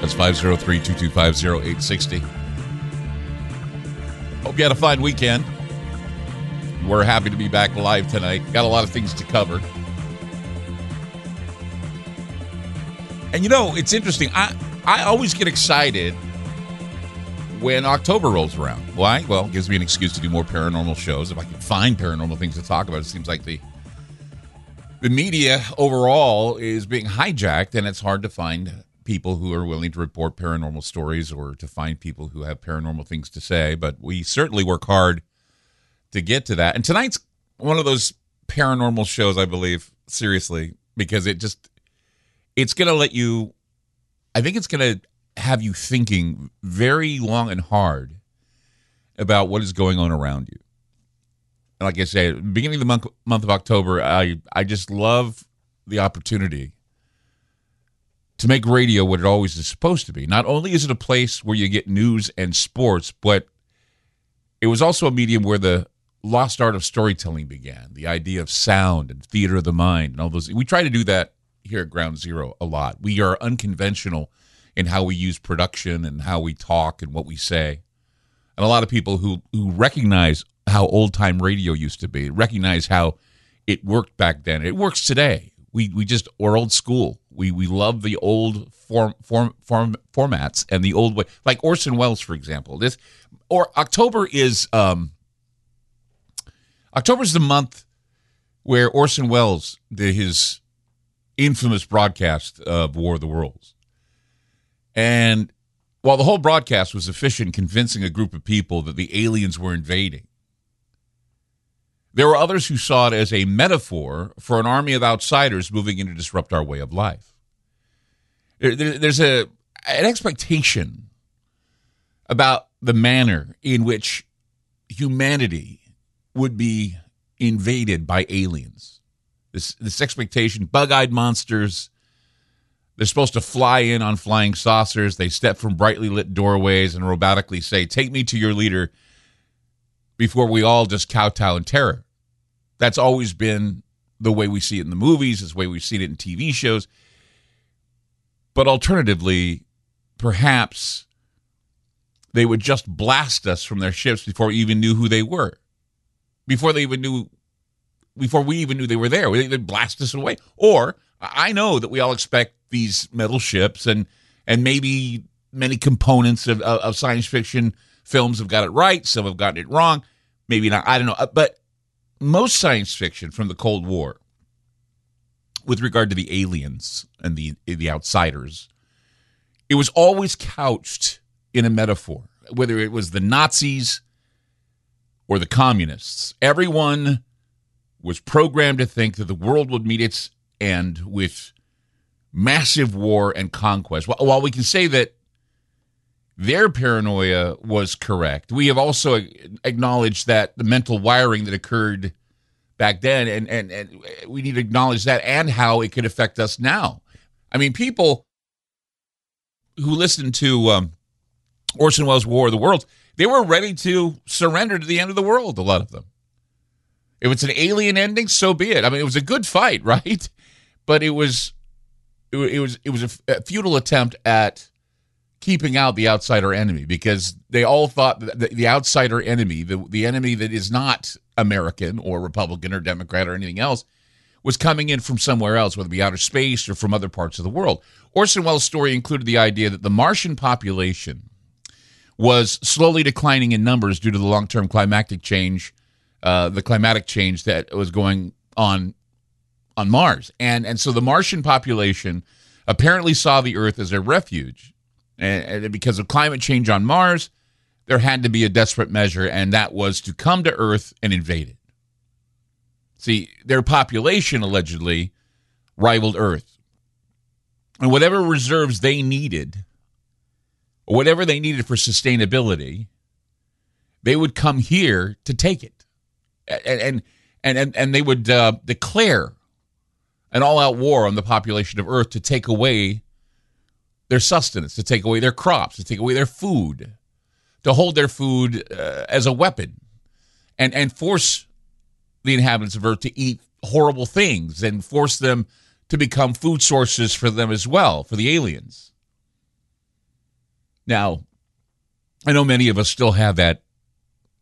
That's 503 225 0860. Hope you had a fine weekend. We're happy to be back live tonight. Got a lot of things to cover. And you know, it's interesting. I, I always get excited when October rolls around. Why? Well, it gives me an excuse to do more paranormal shows. If I can find paranormal things to talk about, it seems like the the media overall is being hijacked, and it's hard to find people who are willing to report paranormal stories or to find people who have paranormal things to say. But we certainly work hard to get to that. And tonight's one of those paranormal shows, I believe, seriously, because it just it's going to let you. I think it's going to have you thinking very long and hard about what is going on around you. And like I say, beginning of the month month of October, I I just love the opportunity to make radio what it always is supposed to be. Not only is it a place where you get news and sports, but it was also a medium where the lost art of storytelling began. The idea of sound and theater of the mind and all those. We try to do that here at Ground Zero a lot. We are unconventional in how we use production and how we talk and what we say. And a lot of people who who recognize how old time radio used to be, recognize how it worked back then. It works today. We we just we're old school. We we love the old form form form formats and the old way. Like Orson Welles, for example. This or October is um October is the month where Orson Welles did his infamous broadcast of War of the Worlds. And while the whole broadcast was efficient convincing a group of people that the aliens were invading, there were others who saw it as a metaphor for an army of outsiders moving in to disrupt our way of life. There's a an expectation about the manner in which humanity would be invaded by aliens. This this expectation, bug-eyed monsters. They're supposed to fly in on flying saucers. They step from brightly lit doorways and robotically say, "Take me to your leader." Before we all just kowtow in terror. That's always been the way we see it in the movies. It's the way we've seen it in TV shows. But alternatively, perhaps they would just blast us from their ships before we even knew who they were before they even knew before we even knew they were there. They'd blast us away. Or I know that we all expect these metal ships and and maybe many components of, of, of science fiction films have got it right, some have gotten it wrong, maybe not. I don't know. Uh, but most science fiction from the Cold War, with regard to the aliens and the the outsiders, it was always couched in a metaphor. Whether it was the Nazis or the communists. Everyone was programmed to think that the world would meet its end with massive war and conquest. While we can say that their paranoia was correct, we have also acknowledged that the mental wiring that occurred back then, and, and, and we need to acknowledge that and how it could affect us now. I mean, people who listened to um, Orson Welles' War of the Worlds, they were ready to surrender to the end of the world. A lot of them. If it's an alien ending, so be it. I mean, it was a good fight, right? But it was, it, was, it was a futile attempt at keeping out the outsider enemy because they all thought that the, the outsider enemy, the the enemy that is not American or Republican or Democrat or anything else, was coming in from somewhere else, whether it be outer space or from other parts of the world. Orson Welles' story included the idea that the Martian population was slowly declining in numbers due to the long-term climatic change, uh, the climatic change that was going on on Mars, and and so the Martian population apparently saw the Earth as a refuge, and, because of climate change on Mars, there had to be a desperate measure, and that was to come to Earth and invade it. See, their population allegedly rivaled Earth. And whatever reserves they needed, or whatever they needed for sustainability, they would come here to take it. And, and, and, and they would uh, declare an all out war on the population of Earth to take away their sustenance, to take away their crops, to take away their food, to hold their food uh, as a weapon, and, and force the inhabitants of Earth to eat horrible things and force them to become food sources for them as well, for the aliens. Now, I know many of us still have that,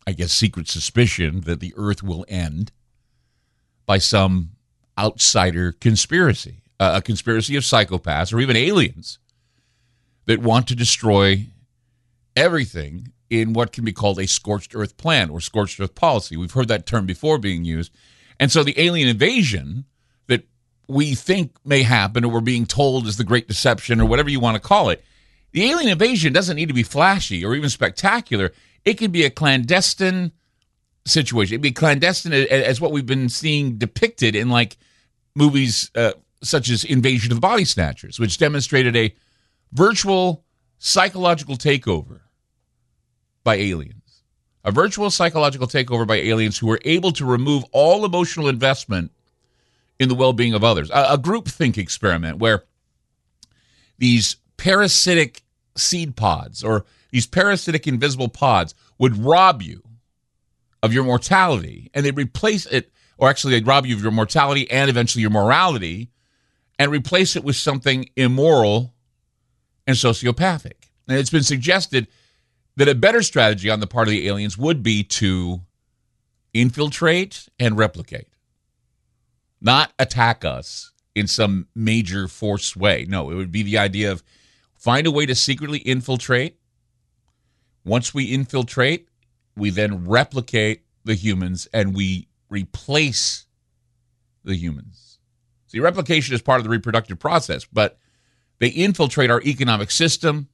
I guess, secret suspicion that the Earth will end by some outsider conspiracy, a conspiracy of psychopaths or even aliens that want to destroy everything in what can be called a scorched earth plan or scorched earth policy. We've heard that term before being used. And so the alien invasion that we think may happen or we're being told is the great deception or whatever you want to call it, the alien invasion doesn't need to be flashy or even spectacular. It can be a clandestine situation. It'd be clandestine as what we've been seeing depicted in like movies uh, such as Invasion of the Body Snatchers, which demonstrated a virtual psychological takeover by aliens. A virtual psychological takeover by aliens who were able to remove all emotional investment in the well being of others. A, a group think experiment where these parasitic seed pods or these parasitic invisible pods would rob you of your mortality and they'd replace it, or actually, they'd rob you of your mortality and eventually your morality and replace it with something immoral and sociopathic. And it's been suggested that a better strategy on the part of the aliens would be to infiltrate and replicate, not attack us in some major force way. No, it would be the idea of find a way to secretly infiltrate. Once we infiltrate, we then replicate the humans and we replace the humans. See, replication is part of the reproductive process, but they infiltrate our economic system,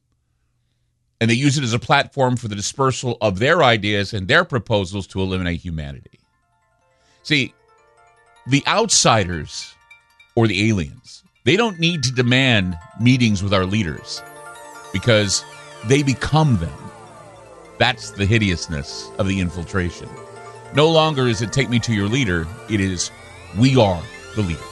and they use it as a platform for the dispersal of their ideas and their proposals to eliminate humanity. See, the outsiders or the aliens, they don't need to demand meetings with our leaders because they become them. That's the hideousness of the infiltration. No longer is it take me to your leader, it is we are the leaders.